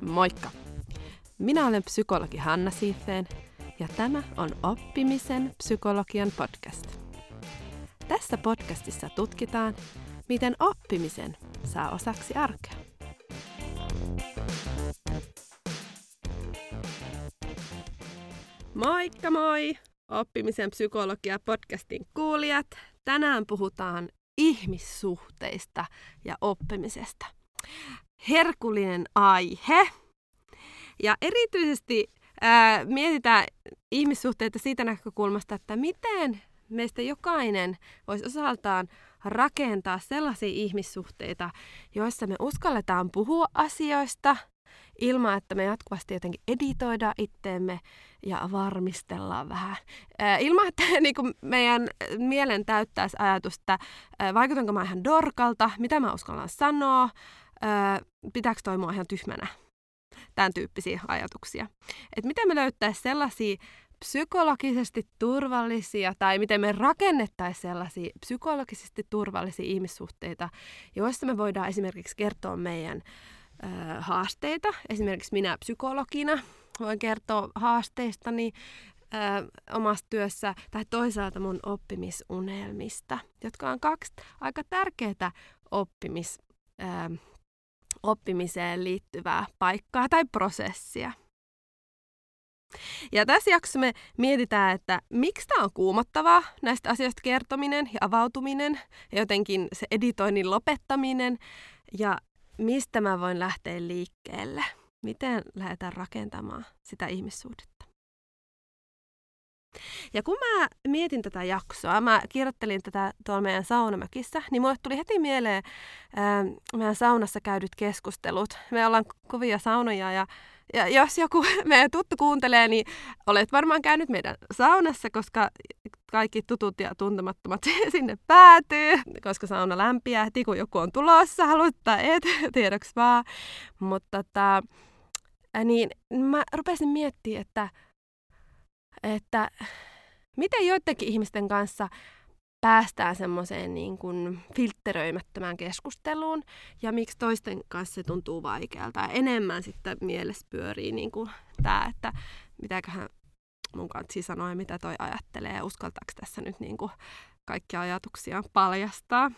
Moikka! Minä olen psykologi Hanna Siifeen ja tämä on Oppimisen psykologian podcast. Tässä podcastissa tutkitaan, miten oppimisen saa osaksi arkea. Moikka moi! Oppimisen psykologia podcastin kuulijat. Tänään puhutaan ihmissuhteista ja oppimisesta. Herkullinen aihe. Ja erityisesti ää, mietitään ihmissuhteita siitä näkökulmasta, että miten meistä jokainen voisi osaltaan rakentaa sellaisia ihmissuhteita, joissa me uskalletaan puhua asioista ilman, että me jatkuvasti jotenkin editoidaan itteemme ja varmistellaan vähän. Ää, ilman, että niin kuin meidän mielen täyttäisi ajatusta, ää, vaikutanko mä ihan dorkalta, mitä mä uskallan sanoa, ää, pitääkö toi mua ihan tyhmänä. Tämän tyyppisiä ajatuksia. Et miten me löytäisiin sellaisia psykologisesti turvallisia tai miten me rakennettaisiin sellaisia psykologisesti turvallisia ihmissuhteita, joista me voidaan esimerkiksi kertoa meidän ö, haasteita. Esimerkiksi minä psykologina voin kertoa haasteistani ö, omassa työssä tai toisaalta mun oppimisunelmista, jotka on kaksi aika tärkeää oppimis, ö, oppimiseen liittyvää paikkaa tai prosessia. Ja tässä jaksossa me mietitään, että miksi tämä on kuumottavaa, näistä asioista kertominen ja avautuminen, ja jotenkin se editoinnin lopettaminen, ja mistä mä voin lähteä liikkeelle. Miten lähdetään rakentamaan sitä ihmissuhdetta. Ja kun mä mietin tätä jaksoa, mä kirjoittelin tätä tuolla meidän saunamäkissä, niin mulle tuli heti mieleen ää, meidän saunassa käydyt keskustelut. Me ollaan kovia saunoja ja, ja jos joku meidän tuttu kuuntelee, niin olet varmaan käynyt meidän saunassa, koska kaikki tutut ja tuntemattomat sinne päätyy, koska sauna lämpiää heti, kun joku on tulossa, haluttaa et, tiedoksi vaan. Mutta tota, niin mä rupesin miettimään, että että miten joidenkin ihmisten kanssa päästään semmoiseen niin kuin filtteröimättömään keskusteluun ja miksi toisten kanssa se tuntuu vaikealta. Ja enemmän sitten mielessä pyörii niin kuin tämä, että mitäköhän mun kanssa sanoo ja mitä toi ajattelee ja uskaltaako tässä nyt niin kuin kaikkia ajatuksia paljastaa.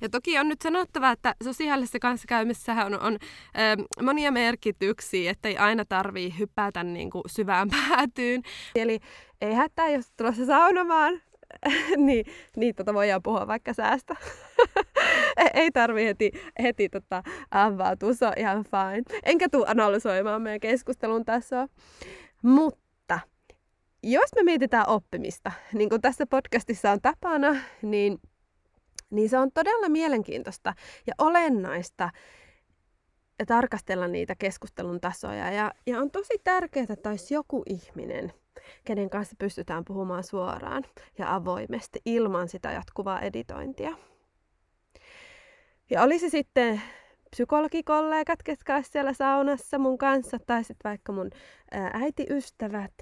Ja toki on nyt sanottava, että sosiaalisessa kanssakäymissähän on, on ö, monia merkityksiä, että ei aina tarvii hypätä niin kuin syvään päätyyn. Eli ei hätää, jos tulossa saunomaan, niin, niin tota voidaan puhua vaikka säästä. ei tarvi heti, heti tota, avautua, se on ihan fine. Enkä tule analysoimaan meidän keskustelun tasoa. Mutta jos me mietitään oppimista, niin kuin tässä podcastissa on tapana, niin niin se on todella mielenkiintoista ja olennaista tarkastella niitä keskustelun tasoja. Ja, ja on tosi tärkeää, että olisi joku ihminen, kenen kanssa pystytään puhumaan suoraan ja avoimesti ilman sitä jatkuvaa editointia. Ja olisi sitten psykologikollegat, ketkä olisivat siellä saunassa mun kanssa, tai sitten vaikka mun äitiystävät,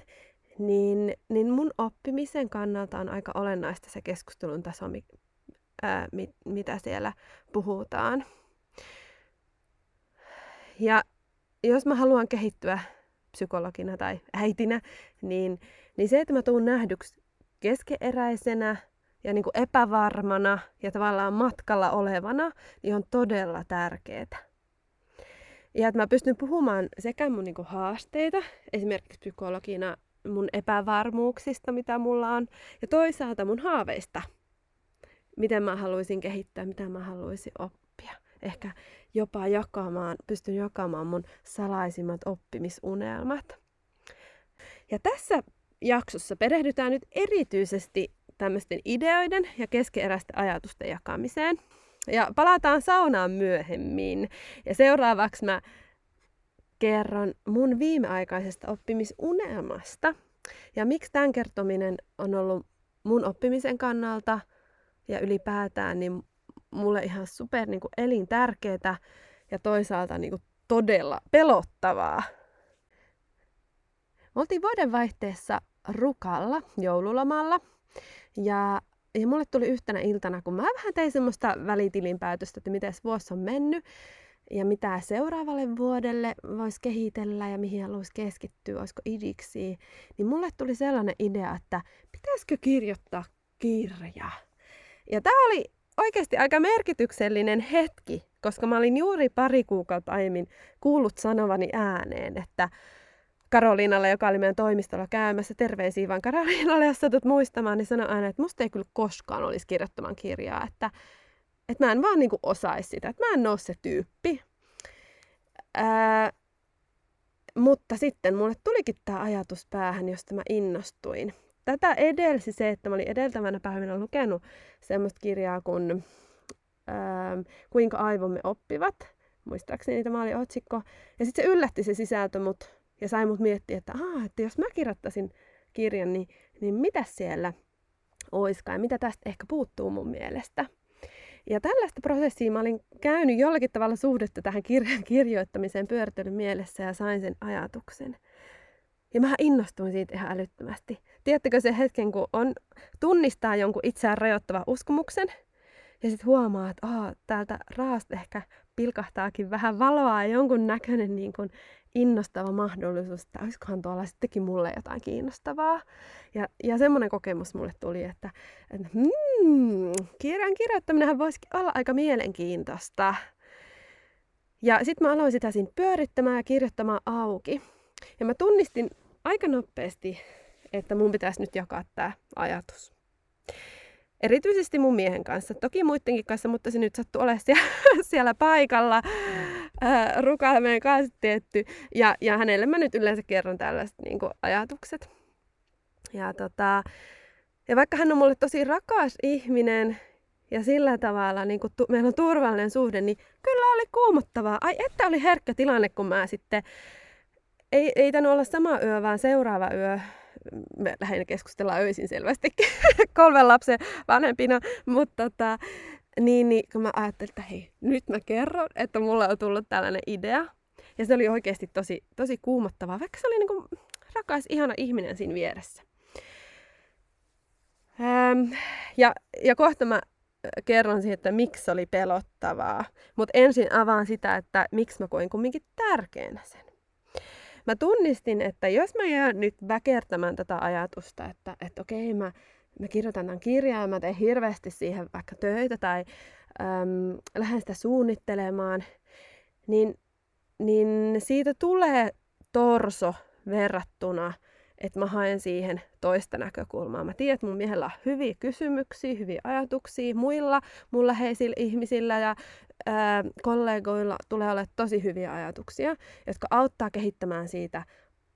niin, niin mun oppimisen kannalta on aika olennaista se keskustelun taso, mit, mitä siellä puhutaan. Ja jos mä haluan kehittyä psykologina tai äitinä, niin, niin se, että mä tuun nähdyksi keskeeräisenä ja niin kuin epävarmana ja tavallaan matkalla olevana, niin on todella tärkeää. Ja että mä pystyn puhumaan sekä mun niin kuin haasteita, esimerkiksi psykologina mun epävarmuuksista, mitä mulla on, ja toisaalta mun haaveista – miten mä haluaisin kehittää, mitä mä haluaisin oppia. Ehkä jopa jakamaan, pystyn jakamaan mun salaisimmat oppimisunelmat. Ja tässä jaksossa perehdytään nyt erityisesti tämmöisten ideoiden ja keskeeräisten ajatusten jakamiseen. Ja palataan saunaan myöhemmin. Ja seuraavaksi mä kerron mun viimeaikaisesta oppimisunelmasta. Ja miksi tämän kertominen on ollut mun oppimisen kannalta – ja ylipäätään niin mulle ihan super niin kuin elintärkeää ja toisaalta niin kuin todella pelottavaa. Me oltiin vuodenvaihteessa Rukalla joululomalla ja, ja mulle tuli yhtenä iltana, kun mä vähän tein semmoista välitilinpäätöstä, että miten vuosi on mennyt, ja mitä seuraavalle vuodelle voisi kehitellä ja mihin haluaisi keskittyä, olisiko idiksi, niin mulle tuli sellainen idea, että pitäisikö kirjoittaa kirja. Ja tämä oli oikeasti aika merkityksellinen hetki, koska mä olin juuri pari kuukautta aiemmin kuullut sanovani ääneen, että Karoliinalle, joka oli meidän toimistolla käymässä, terveisiä vaan Karoliinalle, jos satut muistamaan, niin sanoi aina, että musta ei kyllä koskaan olisi kirjoittamaan kirjaa, että, että mä en vaan niin osaisi sitä, että mä en ole se tyyppi. Ää, mutta sitten mulle tulikin tämä ajatus päähän, josta mä innostuin. Tätä edelsi se, että mä olin edeltävänä päivänä lukenut semmoista kirjaa kuin ää, Kuinka aivomme oppivat. Muistaakseni tämä oli otsikko. Ja sitten se yllätti se sisältö mut ja sai mut miettiä, että, Aa, että jos mä kirjoittaisin kirjan, niin, niin mitä siellä oiskaan ja mitä tästä ehkä puuttuu mun mielestä. Ja tällaista prosessia mä olin käynyt jollakin tavalla suhdetta tähän kirjan kirjoittamiseen pyörittelyn mielessä ja sain sen ajatuksen. Ja mä innostuin siitä ihan älyttömästi. Tiedättekö se hetken, kun on, tunnistaa jonkun itseään rajoittava uskomuksen ja sitten huomaa, että oh, täältä raasta ehkä pilkahtaakin vähän valoa ja jonkun näköinen niin kuin innostava mahdollisuus, että olisikohan tuolla sittenkin mulle jotain kiinnostavaa. Ja, ja semmoinen kokemus mulle tuli, että, että hmm, kirjan kirjoittaminen voisikin olla aika mielenkiintoista. Ja sitten mä aloin sitä siinä pyörittämään ja kirjoittamaan auki. Ja mä tunnistin aika nopeasti, että mun pitäisi nyt jakaa tämä ajatus. Erityisesti mun miehen kanssa, toki muidenkin kanssa, mutta se nyt sattui olemaan siellä, siellä paikalla. Äh, Rukalle meidän kanssa tietty. Ja, ja hänelle mä nyt yleensä kerron tällaiset niin kuin, ajatukset. Ja, tota, ja vaikka hän on mulle tosi rakas ihminen ja sillä tavalla niin kuin, tu- meillä on turvallinen suhde, niin kyllä oli kuumottavaa. Ai että oli herkkä tilanne, kun mä sitten ei, ei tainnut olla sama yö, vaan seuraava yö. Me lähinnä keskustellaan öisin selvästikin kolmen lapsen vanhempina, mutta tota, niin, niin kun mä ajattelin, että hei, nyt mä kerron, että mulla on tullut tällainen idea. Ja se oli oikeasti tosi, tosi kuumottavaa, vaikka se oli niin kuin rakas, ihana ihminen siinä vieressä. Ähm, ja, ja kohta mä kerron siihen, että miksi se oli pelottavaa. Mutta ensin avaan sitä, että miksi mä koin kumminkin tärkeänä sen mä tunnistin, että jos mä jään nyt väkertämään tätä ajatusta, että, että okei, mä, mä kirjoitan tämän kirjan ja mä teen hirveästi siihen vaikka töitä tai äm, lähden sitä suunnittelemaan, niin, niin siitä tulee torso verrattuna että mä haen siihen toista näkökulmaa. Mä tiedän, että mun miehellä on hyviä kysymyksiä, hyviä ajatuksia. Muilla, mulla heisillä ihmisillä ja ää, kollegoilla tulee olla tosi hyviä ajatuksia, jotka auttaa kehittämään siitä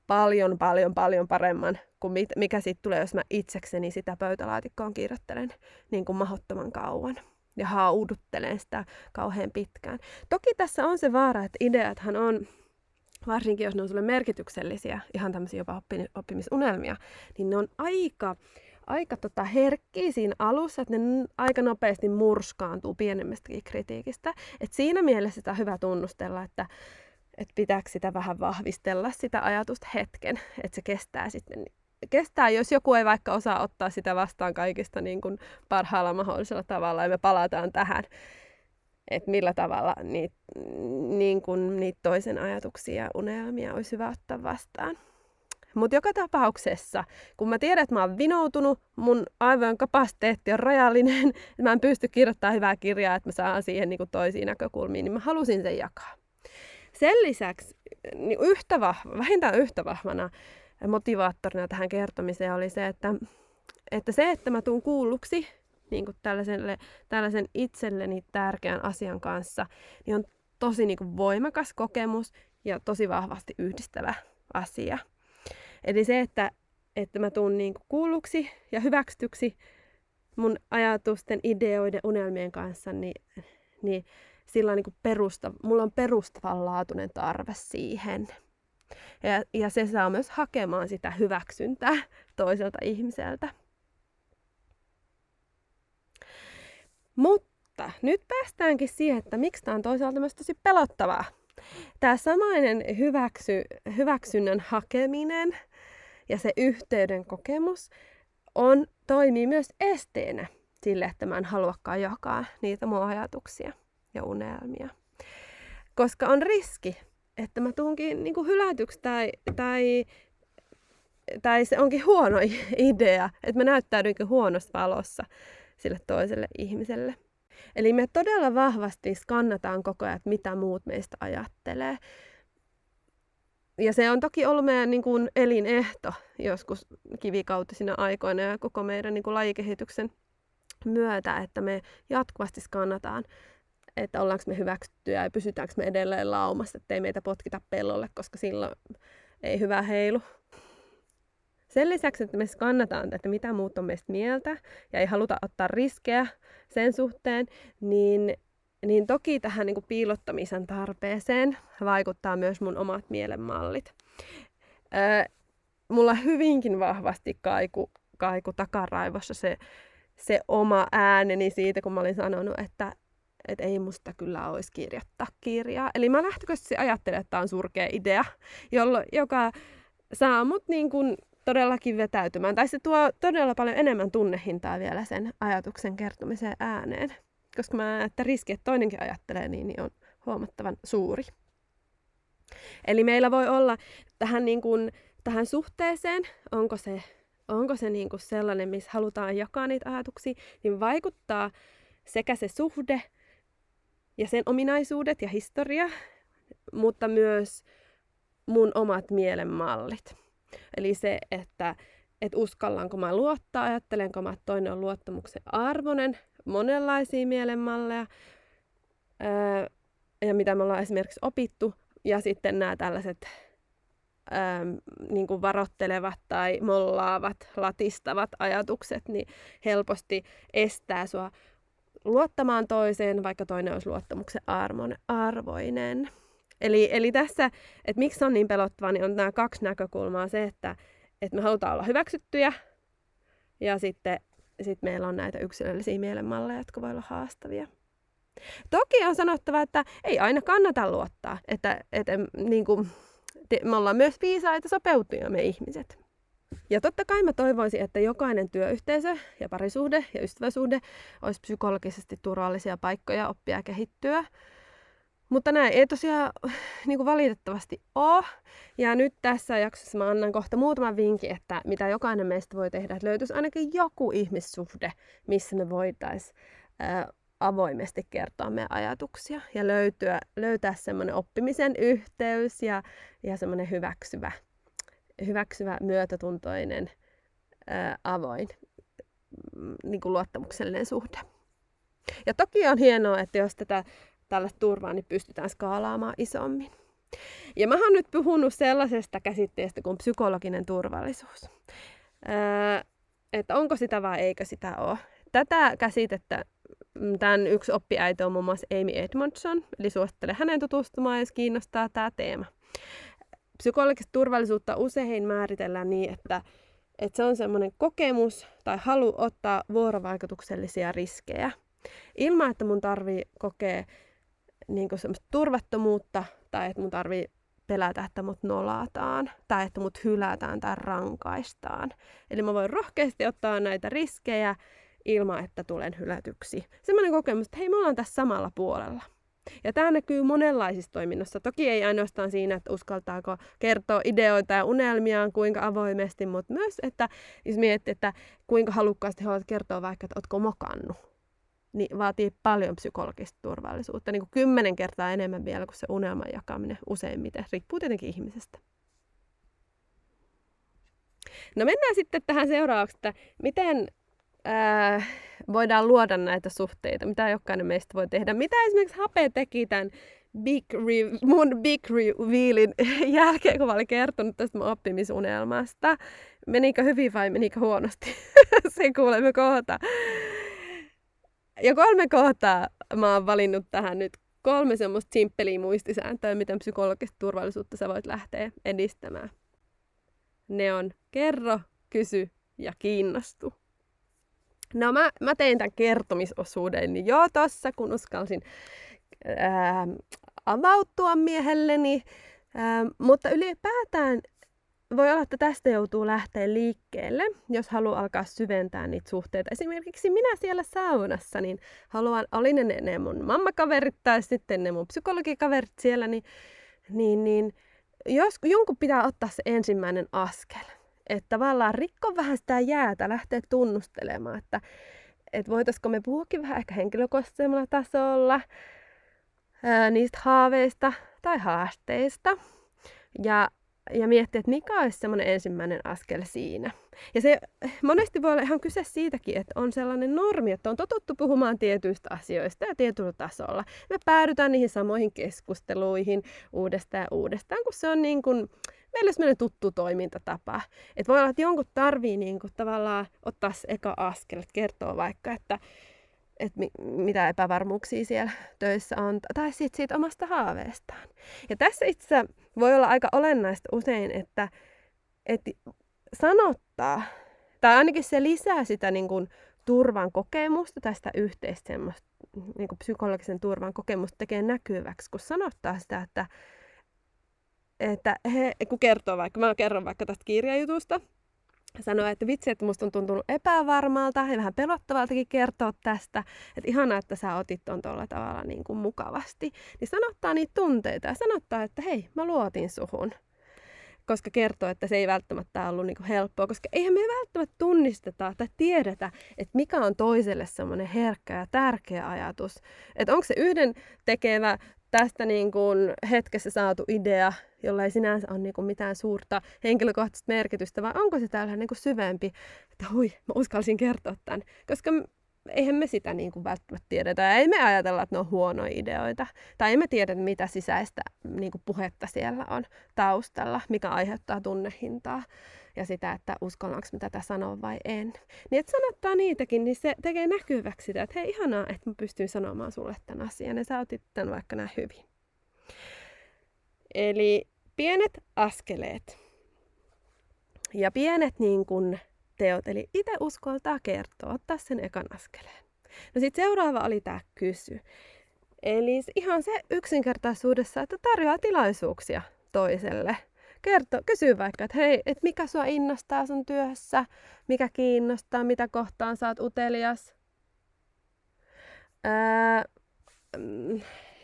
paljon, paljon, paljon paremman kuin mit, mikä siitä tulee, jos mä itsekseni sitä pöytälaatikkoon kirjoittelen niin kuin mahdottoman kauan ja hauduttelen sitä kauhean pitkään. Toki tässä on se vaara, että ideathan on varsinkin jos ne on sulle merkityksellisiä, ihan tämmöisiä jopa oppimisunelmia, niin ne on aika, aika tota herkkiä siinä alussa, että ne aika nopeasti murskaantuu pienemmästäkin kritiikistä. Et siinä mielessä sitä on hyvä tunnustella, että et pitääkö sitä vähän vahvistella sitä ajatusta hetken, että se kestää sitten kestää, jos joku ei vaikka osaa ottaa sitä vastaan kaikista niin kuin parhaalla mahdollisella tavalla ja me palataan tähän että millä tavalla niitä, niin kun niitä toisen ajatuksia ja unelmia olisi hyvä ottaa vastaan. Mutta joka tapauksessa, kun mä tiedän, että mä oon vinoutunut, mun aivojen kapasiteetti on rajallinen, että mä en pysty kirjoittamaan hyvää kirjaa, että mä saan siihen niin toisiin näkökulmiin, niin mä halusin sen jakaa. Sen lisäksi niin yhtä vahva, vähintään yhtä vahvana motivaattorina tähän kertomiseen oli se, että, että se, että mä tuun kuulluksi niin kuin tällaiselle, tällaisen itselleni tärkeän asian kanssa, niin on tosi niin kuin voimakas kokemus ja tosi vahvasti yhdistävä asia. Eli se, että, että mä tuun niin kuin kuulluksi ja hyväksytyksi mun ajatusten, ideoiden, unelmien kanssa, niin, niin sillä on niin kuin perusta, mulla on perustavanlaatuinen tarve siihen. Ja, ja se saa myös hakemaan sitä hyväksyntää toiselta ihmiseltä. Mutta nyt päästäänkin siihen, että miksi tämä on toisaalta myös tosi pelottavaa. Tämä samainen hyväksy, hyväksynnän hakeminen ja se yhteyden kokemus on, toimii myös esteenä sille, että mä en haluakaan jakaa niitä mun ajatuksia ja unelmia. koska on riski, että mä tuunkin niin kuin hylätyksi tai, tai, tai se onkin huono idea, että mä näyttäydynkin huonossa valossa sille toiselle ihmiselle. Eli me todella vahvasti skannataan koko ajan, että mitä muut meistä ajattelee. Ja se on toki ollut meidän niin kuin elinehto joskus kivikautisina aikoina ja koko meidän niin kuin lajikehityksen myötä, että me jatkuvasti skannataan, että ollaanko me hyväksyttyjä ja pysytäänkö me edelleen laumassa, ettei meitä potkita pellolle, koska silloin ei hyvä heilu. Sen lisäksi, että me skannataan, että mitä muut on meistä mieltä ja ei haluta ottaa riskejä sen suhteen, niin, niin toki tähän niin kuin piilottamisen tarpeeseen vaikuttaa myös mun omat mielenmallit. Öö, mulla hyvinkin vahvasti kaiku, kaiku takaraivossa se, se oma ääneni siitä, kun mä olin sanonut, että, että ei musta kyllä olisi kirjoittaa kirjaa. Eli mä lähtökohtaisesti ajattelen, että tämä on surkea idea, jollo, joka saa mut niin kuin todellakin vetäytymään. Tai se tuo todella paljon enemmän tunnehintaa vielä sen ajatuksen kertomiseen ääneen. Koska mä näen, että riski, että toinenkin ajattelee niin, niin on huomattavan suuri. Eli meillä voi olla tähän, niin kuin, tähän suhteeseen, onko se, onko se niin kuin sellainen, missä halutaan jakaa niitä ajatuksia, niin vaikuttaa sekä se suhde ja sen ominaisuudet ja historia, mutta myös mun omat mielenmallit. Eli se, että et uskallanko mä luottaa, ajattelenko mä, että toinen on luottamuksen arvoinen, monenlaisia mielenmalleja, öö, ja mitä me ollaan esimerkiksi opittu, ja sitten nämä tällaiset öö, niin kuin varottelevat tai mollaavat, latistavat ajatukset, niin helposti estää sua luottamaan toiseen, vaikka toinen olisi luottamuksen armon, arvoinen. Eli, eli tässä, että miksi on niin pelottavaa, niin on nämä kaksi näkökulmaa. Se, että, että me halutaan olla hyväksyttyjä ja sitten sit meillä on näitä yksilöllisiä mielenmalleja, jotka voi olla haastavia. Toki on sanottava, että ei aina kannata luottaa, että, että niin kuin, me ollaan myös viisaita sopeutuja me ihmiset. Ja totta kai mä toivoisin, että jokainen työyhteisö ja parisuhde ja ystäväsuhde olisi psykologisesti turvallisia paikkoja oppia ja kehittyä. Mutta näin ei tosiaan niin kuin valitettavasti ole. Ja nyt tässä jaksossa mä annan kohta muutaman vinkin, että mitä jokainen meistä voi tehdä, että löytyisi ainakin joku ihmissuhde, missä me voitaisiin avoimesti kertoa meidän ajatuksia ja löytyä, löytää semmoinen oppimisen yhteys ja, ja semmoinen hyväksyvä, hyväksyvä myötätuntoinen, ää, avoin, mm, niin kuin luottamuksellinen suhde. Ja toki on hienoa, että jos tätä tälle turvaa, niin pystytään skaalaamaan isommin. Ja mä oon nyt puhunut sellaisesta käsitteestä kuin psykologinen turvallisuus. Öö, että onko sitä vai eikö sitä ole. Tätä käsitettä mm, tämän yksi oppiäiti on muun muassa Amy Edmondson, eli suosittelen hänen tutustumaan, jos kiinnostaa tämä teema. Psykologista turvallisuutta usein määritellään niin, että, että se on semmoinen kokemus tai halu ottaa vuorovaikutuksellisia riskejä. Ilman, että mun tarvii kokea niin semmoista turvattomuutta tai että mun tarvii pelätä, että mut nolataan tai että mut hylätään tai rankaistaan. Eli mä voin rohkeasti ottaa näitä riskejä ilman, että tulen hylätyksi. Semmoinen kokemus, että hei, me ollaan tässä samalla puolella. Ja tämä näkyy monenlaisissa toiminnoissa. Toki ei ainoastaan siinä, että uskaltaako kertoa ideoita ja unelmiaan kuinka avoimesti, mutta myös, että jos mietit, että kuinka halukkaasti haluat kertoa vaikka, että ootko mokannut niin vaatii paljon psykologista turvallisuutta, niin kuin kymmenen kertaa enemmän vielä kuin se unelman jakaminen useimmiten. Riippuu tietenkin ihmisestä. No mennään sitten tähän seuraavaksi, että miten ää, voidaan luoda näitä suhteita, mitä jokainen meistä voi tehdä. Mitä esimerkiksi Hape teki tämän big re- mun big revealin jälkeen, kun mä olin kertonut tästä mun oppimisunelmasta. Menikö hyvin vai menikö huonosti? Se kuulemme kohta. Ja kolme kohtaa mä oon valinnut tähän nyt kolme semmoista simppeliä muistisääntöä, miten psykologista turvallisuutta sä voit lähteä edistämään. Ne on kerro, kysy ja kiinnostu. No mä, mä tein tämän kertomisosuuden jo tossa, kun uskalsin ää, avautua miehelleni. Ää, mutta ylipäätään voi olla, että tästä joutuu lähteä liikkeelle, jos haluaa alkaa syventää niitä suhteita. Esimerkiksi minä siellä saunassa, niin haluan, oli ne, ne mun mammakaverit tai sitten ne mun psykologikaverit siellä, niin, niin, niin jos jonkun pitää ottaa se ensimmäinen askel, että tavallaan rikko vähän sitä jäätä, lähteä tunnustelemaan, että, että voitaisiko me puhuakin vähän ehkä henkilökohtaisemmalla tasolla ää, niistä haaveista tai haasteista. Ja ja miettiä, että mikä olisi semmoinen ensimmäinen askel siinä. Ja se monesti voi olla ihan kyse siitäkin, että on sellainen normi, että on totuttu puhumaan tietyistä asioista ja tietyllä tasolla. Me päädytään niihin samoihin keskusteluihin uudestaan ja uudestaan, kun se on niin kuin, meille semmoinen tuttu toimintatapa. Että voi olla, että jonkun tarvii niin kuin tavallaan ottaa se eka askel, että kertoo vaikka, että että mi- mitä epävarmuuksia siellä töissä on, tai sitten siitä omasta haaveestaan. Ja tässä itse voi olla aika olennaista usein, että, että sanottaa, tai ainakin se lisää sitä niin kuin, turvan kokemusta, tästä yhteistä niin kuin psykologisen turvan kokemusta tekee näkyväksi, kun sanottaa sitä, että, että he, kun kertoo vaikka, mä kerron vaikka tästä kirjajutusta, sanoi, että vitsi, että musta on tuntunut epävarmalta ja vähän pelottavaltakin kertoa tästä, että ihanaa, että sä otit ton tuolla tavalla niin kuin mukavasti. Niin sanottaa niitä tunteita ja sanottaa, että hei, mä luotin suhun. Koska kertoo, että se ei välttämättä ollut niin kuin helppoa, koska eihän me välttämättä tunnisteta tai tiedetä, että mikä on toiselle semmoinen herkkä ja tärkeä ajatus. Että onko se yhden tekevä tästä niin kuin hetkessä saatu idea, jolla ei sinänsä ole niin kuin mitään suurta henkilökohtaista merkitystä, vai onko se tällainen niin kuin syvempi, että hui, mä uskalsin kertoa tämän. Koska eihän me sitä niin kuin välttämättä tiedetä. Ja ei me ajatella, että ne on huonoja ideoita. Tai emme tiedä, mitä sisäistä niin kuin puhetta siellä on taustalla, mikä aiheuttaa tunnehintaa ja sitä, että uskallanko mä tätä sanoa vai en. Niin että sanottaa niitäkin, niin se tekee näkyväksi sitä, että hei ihanaa, että mä pystyn sanomaan sulle tämän asian ja sä otit tämän vaikka näin hyvin. Eli pienet askeleet ja pienet niin kun, teot, eli itse uskaltaa kertoa, ottaa sen ekan askeleen. No sitten seuraava oli tämä kysy. Eli ihan se yksinkertaisuudessa, että tarjoaa tilaisuuksia toiselle – kerto, kysy vaikka, että hei, että mikä sua innostaa sun työssä, mikä kiinnostaa, mitä kohtaan sä oot utelias. Ää, mm,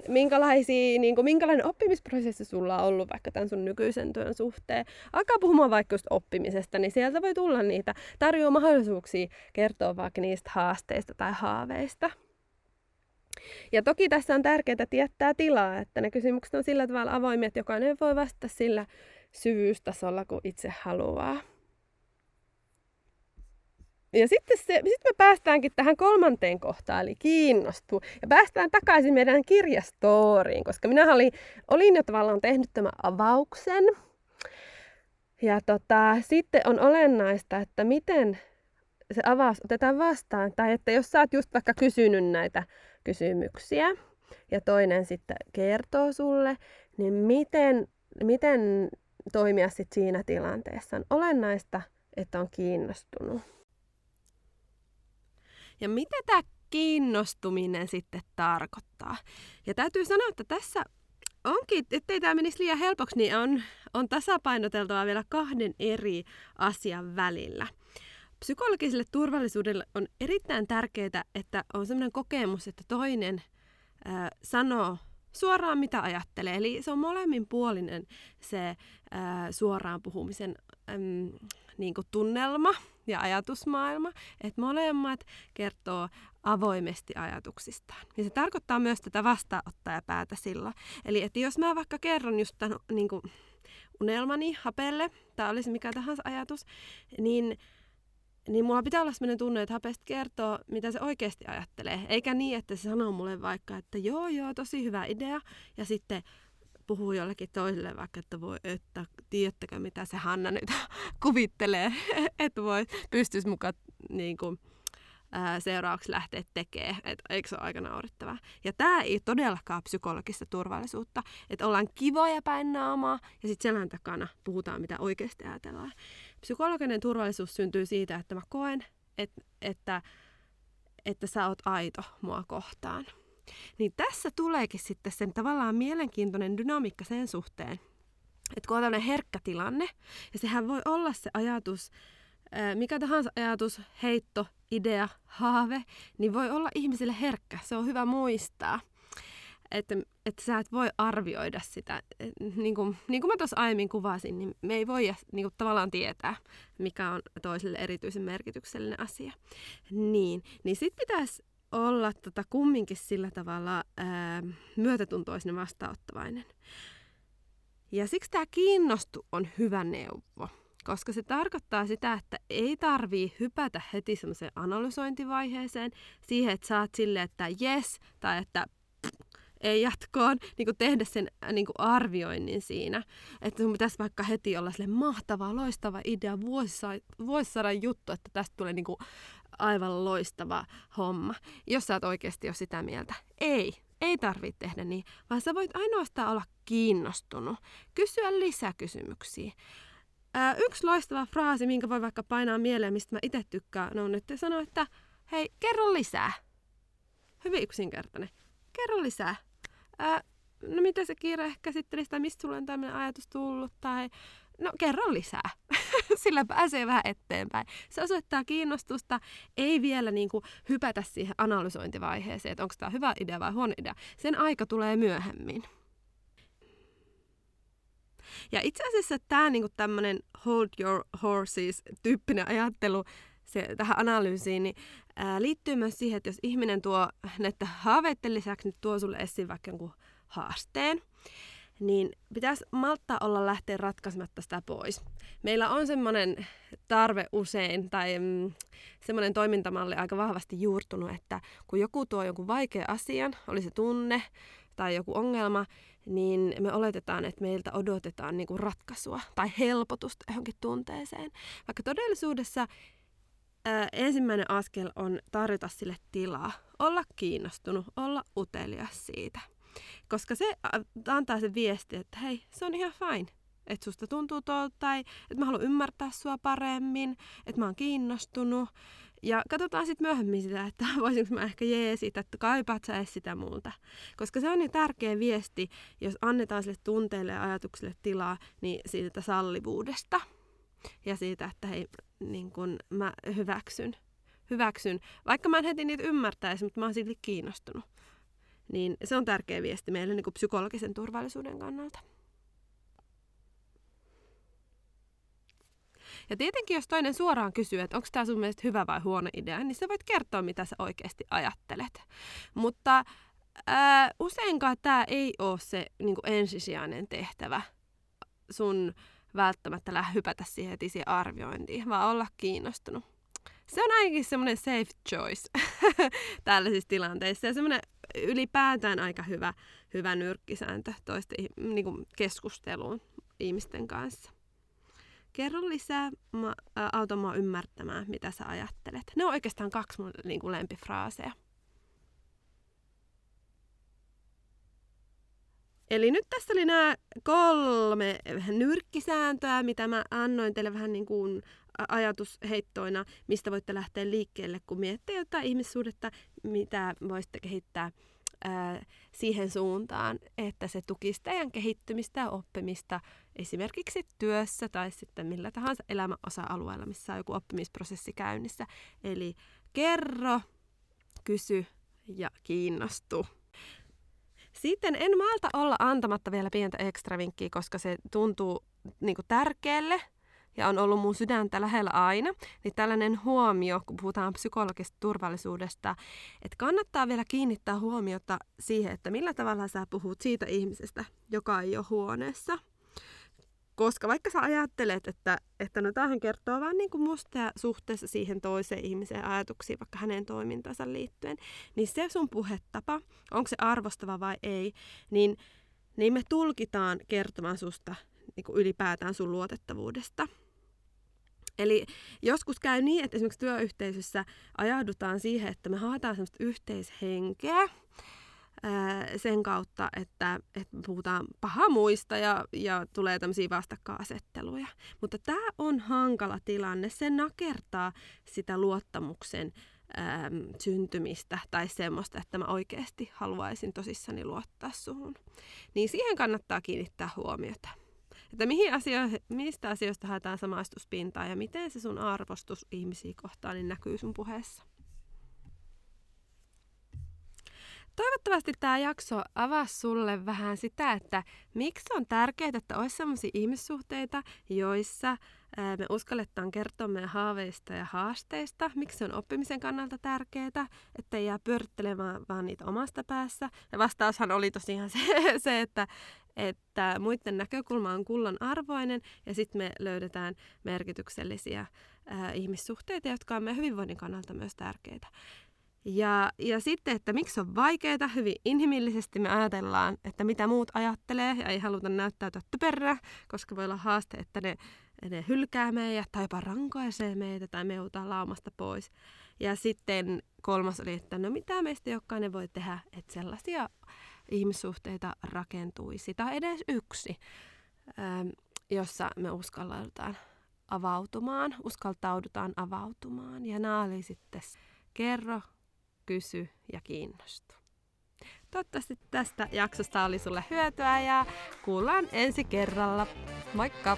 minkälaisia, niin kuin, minkälainen oppimisprosessi sulla on ollut vaikka tämän sun nykyisen työn suhteen. Alkaa puhumaan vaikka just oppimisesta, niin sieltä voi tulla niitä, tarjoaa mahdollisuuksia kertoa vaikka niistä haasteista tai haaveista. Ja toki tässä on tärkeää tietää tilaa, että ne kysymykset on sillä tavalla avoimia, että jokainen voi vastata sillä syvyystasolla kuin itse haluaa. Ja sitten se, sit me päästäänkin tähän kolmanteen kohtaan, eli kiinnostuu. Ja päästään takaisin meidän kirjastooriin, koska minä olin, olin jo tavallaan tehnyt tämän avauksen. Ja tota, sitten on olennaista, että miten se avaus otetaan vastaan. Tai että jos sä oot just vaikka kysynyt näitä kysymyksiä, ja toinen sitten kertoo sulle, niin miten, miten toimia sit siinä tilanteessa. On olennaista, että on kiinnostunut. Ja mitä tämä kiinnostuminen sitten tarkoittaa? Ja täytyy sanoa, että tässä onkin, ettei tämä menisi liian helpoksi, niin on, on tasapainoteltava vielä kahden eri asian välillä. Psykologiselle turvallisuudelle on erittäin tärkeää, että on sellainen kokemus, että toinen ää, sanoo suoraan mitä ajattelee. Eli se on molemminpuolinen se ää, suoraan puhumisen äm, niin kuin tunnelma ja ajatusmaailma, että molemmat kertoo avoimesti ajatuksistaan. Ja se tarkoittaa myös tätä vastaanottajapäätä sillä. Eli että jos mä vaikka kerron just tämän niin kuin unelmani hapelle, tai olisi mikä tahansa ajatus, niin niin mulla pitää olla sellainen tunne, että Hapest kertoo, mitä se oikeasti ajattelee. Eikä niin, että se sanoo mulle vaikka, että joo, joo, tosi hyvä idea. Ja sitten puhuu jollekin toiselle vaikka, että voi, että tiedättekö mitä se Hanna nyt kuvittelee, että voi, pystyisi mukaan niin kuin, seuraavaksi lähteä tekemään. Et, eikö se ole aika naurettavaa? Ja tämä ei todellakaan psykologista turvallisuutta. Että ollaan kivoja päin naamaa ja sitten selän takana puhutaan, mitä oikeasti ajatellaan. Psykologinen turvallisuus syntyy siitä, että mä koen, että, että, että sä oot aito mua kohtaan. Niin tässä tuleekin sitten sen tavallaan mielenkiintoinen dynamiikka sen suhteen, että kun on tämmöinen herkkä tilanne, ja sehän voi olla se ajatus, mikä tahansa ajatus, heitto, idea, haave, niin voi olla ihmisille herkkä. Se on hyvä muistaa että, että sä et voi arvioida sitä. Niin kuin, niin kuin mä tuossa aiemmin kuvasin, niin me ei voi niin kuin, tavallaan tietää, mikä on toiselle erityisen merkityksellinen asia. Niin, niin sit pitäisi olla tota, kumminkin sillä tavalla ää, myötätuntoisen vastaanottavainen. Ja siksi tämä kiinnostu on hyvä neuvo, koska se tarkoittaa sitä, että ei tarvii hypätä heti semmoiseen analysointivaiheeseen, siihen, että saat sille, että yes, tai että ei jatkoon, niin kuin tehdä sen äh, niin kuin arvioinnin siinä. Että sun pitäisi vaikka heti olla sille mahtava, loistava idea, vuosisadan juttu, että tästä tulee niin kuin aivan loistava homma. Jos sä oot oikeasti jo sitä mieltä. Ei, ei tarvitse tehdä niin, vaan sä voit ainoastaan olla kiinnostunut, kysyä lisäkysymyksiä. Ää, yksi loistava fraasi, minkä voi vaikka painaa mieleen, mistä mä itse tykkään, on nyt sanoa, että hei, kerro lisää. Hyvin yksinkertainen. Kerro lisää. Ää, no mitä se kiire käsitteli sitä, mistä sulle on tämmöinen ajatus tullut, tai no kerro lisää. Sillä pääsee vähän eteenpäin. Se osoittaa kiinnostusta, ei vielä niin kuin hypätä siihen analysointivaiheeseen, että onko tämä hyvä idea vai huono idea. Sen aika tulee myöhemmin. Ja itse asiassa tämä niinku tämmöinen hold your horses tyyppinen ajattelu se, tähän analyysiin, niin ää, liittyy myös siihen, että jos ihminen tuo näitä haaveiden lisäksi nyt tuo sulle esiin vaikka jonkun haasteen, niin pitäisi malttaa olla lähteä ratkaisematta sitä pois. Meillä on semmoinen tarve usein, tai mm, semmoinen toimintamalli aika vahvasti juurtunut, että kun joku tuo jonkun vaikea asian, oli se tunne tai joku ongelma, niin me oletetaan, että meiltä odotetaan niin kuin ratkaisua tai helpotusta johonkin tunteeseen. Vaikka todellisuudessa ensimmäinen askel on tarjota sille tilaa, olla kiinnostunut, olla utelias siitä. Koska se antaa se viesti, että hei, se on ihan fine. Että susta tuntuu tuolta tai että mä haluan ymmärtää sua paremmin, että mä oon kiinnostunut. Ja katsotaan sitten myöhemmin sitä, että voisinko mä ehkä jeesitä, että kaipaat sä edes sitä muuta. Koska se on niin tärkeä viesti, jos annetaan sille tunteelle ja ajatukselle tilaa, niin siitä sallivuudesta. Ja siitä, että hei, niin kun mä hyväksyn. Hyväksyn. Vaikka mä en heti niitä ymmärtäisi, mutta mä oon silti kiinnostunut. Niin se on tärkeä viesti meille niin psykologisen turvallisuuden kannalta. Ja tietenkin, jos toinen suoraan kysyy, että onko tämä sun mielestä hyvä vai huono idea, niin sä voit kertoa, mitä sä oikeasti ajattelet. Mutta ää, useinkaan tämä ei ole se niin ensisijainen tehtävä sun välttämättä lähde hypätä siihen heti siihen arviointiin, vaan olla kiinnostunut. Se on ainakin semmoinen safe choice tällaisissa tilanteissa ja semmoinen ylipäätään aika hyvä, hyvä nyrkkisääntö toisten niin kuin keskusteluun ihmisten kanssa. Kerro lisää, mä autan mua ymmärtämään, mitä sä ajattelet. Ne on oikeastaan kaksi mun niin kuin lempifraaseja. Eli nyt tässä oli nämä kolme nyrkkisääntöä, mitä mä annoin teille vähän niin kuin ajatusheittoina, mistä voitte lähteä liikkeelle, kun miettii jotain ihmissuhdetta, mitä voisitte kehittää ää, siihen suuntaan, että se tukisi teidän kehittymistä ja oppimista esimerkiksi työssä tai sitten millä tahansa elämän osa-alueella, missä on joku oppimisprosessi käynnissä. Eli kerro, kysy ja kiinnostu. Sitten en malta olla antamatta vielä pientä ekstravinkkiä, koska se tuntuu niin kuin tärkeälle ja on ollut mun sydäntä lähellä aina, niin tällainen huomio, kun puhutaan psykologisesta turvallisuudesta, että kannattaa vielä kiinnittää huomiota siihen, että millä tavalla sä puhut siitä ihmisestä, joka ei ole huoneessa. Koska vaikka sä ajattelet, että, että no tämähän kertoo vaan niin kuin musta suhteessa siihen toiseen ihmiseen ajatuksiin, vaikka hänen toimintansa liittyen, niin se sun puhetapa, onko se arvostava vai ei, niin, niin me tulkitaan kertomaan susta niin kuin ylipäätään sun luotettavuudesta. Eli joskus käy niin, että esimerkiksi työyhteisössä ajaudutaan siihen, että me haetaan sellaista yhteishenkeä, sen kautta, että, että puhutaan paha muista ja, ja tulee tämmöisiä vastakkainasetteluja. Mutta tämä on hankala tilanne. Se nakertaa sitä luottamuksen äm, syntymistä tai semmoista, että mä oikeasti haluaisin tosissani luottaa suhun. Niin siihen kannattaa kiinnittää huomiota. että mihin asio- mistä asioista haetaan samaistuspintaa ja miten se sun arvostus ihmisiä kohtaan niin näkyy sun puheessa. Toivottavasti tämä jakso avasi sulle vähän sitä, että miksi on tärkeää, että olisi sellaisia ihmissuhteita, joissa me uskalletaan kertoa meidän haaveista ja haasteista, miksi se on oppimisen kannalta tärkeää, että jää pyörittelemään vaan niitä omasta päässä. Ja vastaushan oli tosiaan se, se että, että muiden näkökulma on kullan arvoinen ja sitten me löydetään merkityksellisiä ihmissuhteita, jotka on meidän hyvinvoinnin kannalta myös tärkeitä. Ja, ja sitten, että miksi on vaikeaa, hyvin inhimillisesti me ajatellaan, että mitä muut ajattelee ja ei haluta näyttäytyä typerää, koska voi olla haaste, että ne, ne hylkää meidät tai jopa rankaisee meitä tai me joudutaan laumasta pois. Ja sitten kolmas oli, että no mitä meistä jokainen voi tehdä, että sellaisia ihmissuhteita rakentuisi tai edes yksi, ähm, jossa me uskallaudutaan avautumaan, uskaltaudutaan avautumaan. Ja nämä oli sitten kerro, kysy ja kiinnostu. Toivottavasti tästä jaksosta oli sulle hyötyä ja kuullaan ensi kerralla. Moikka!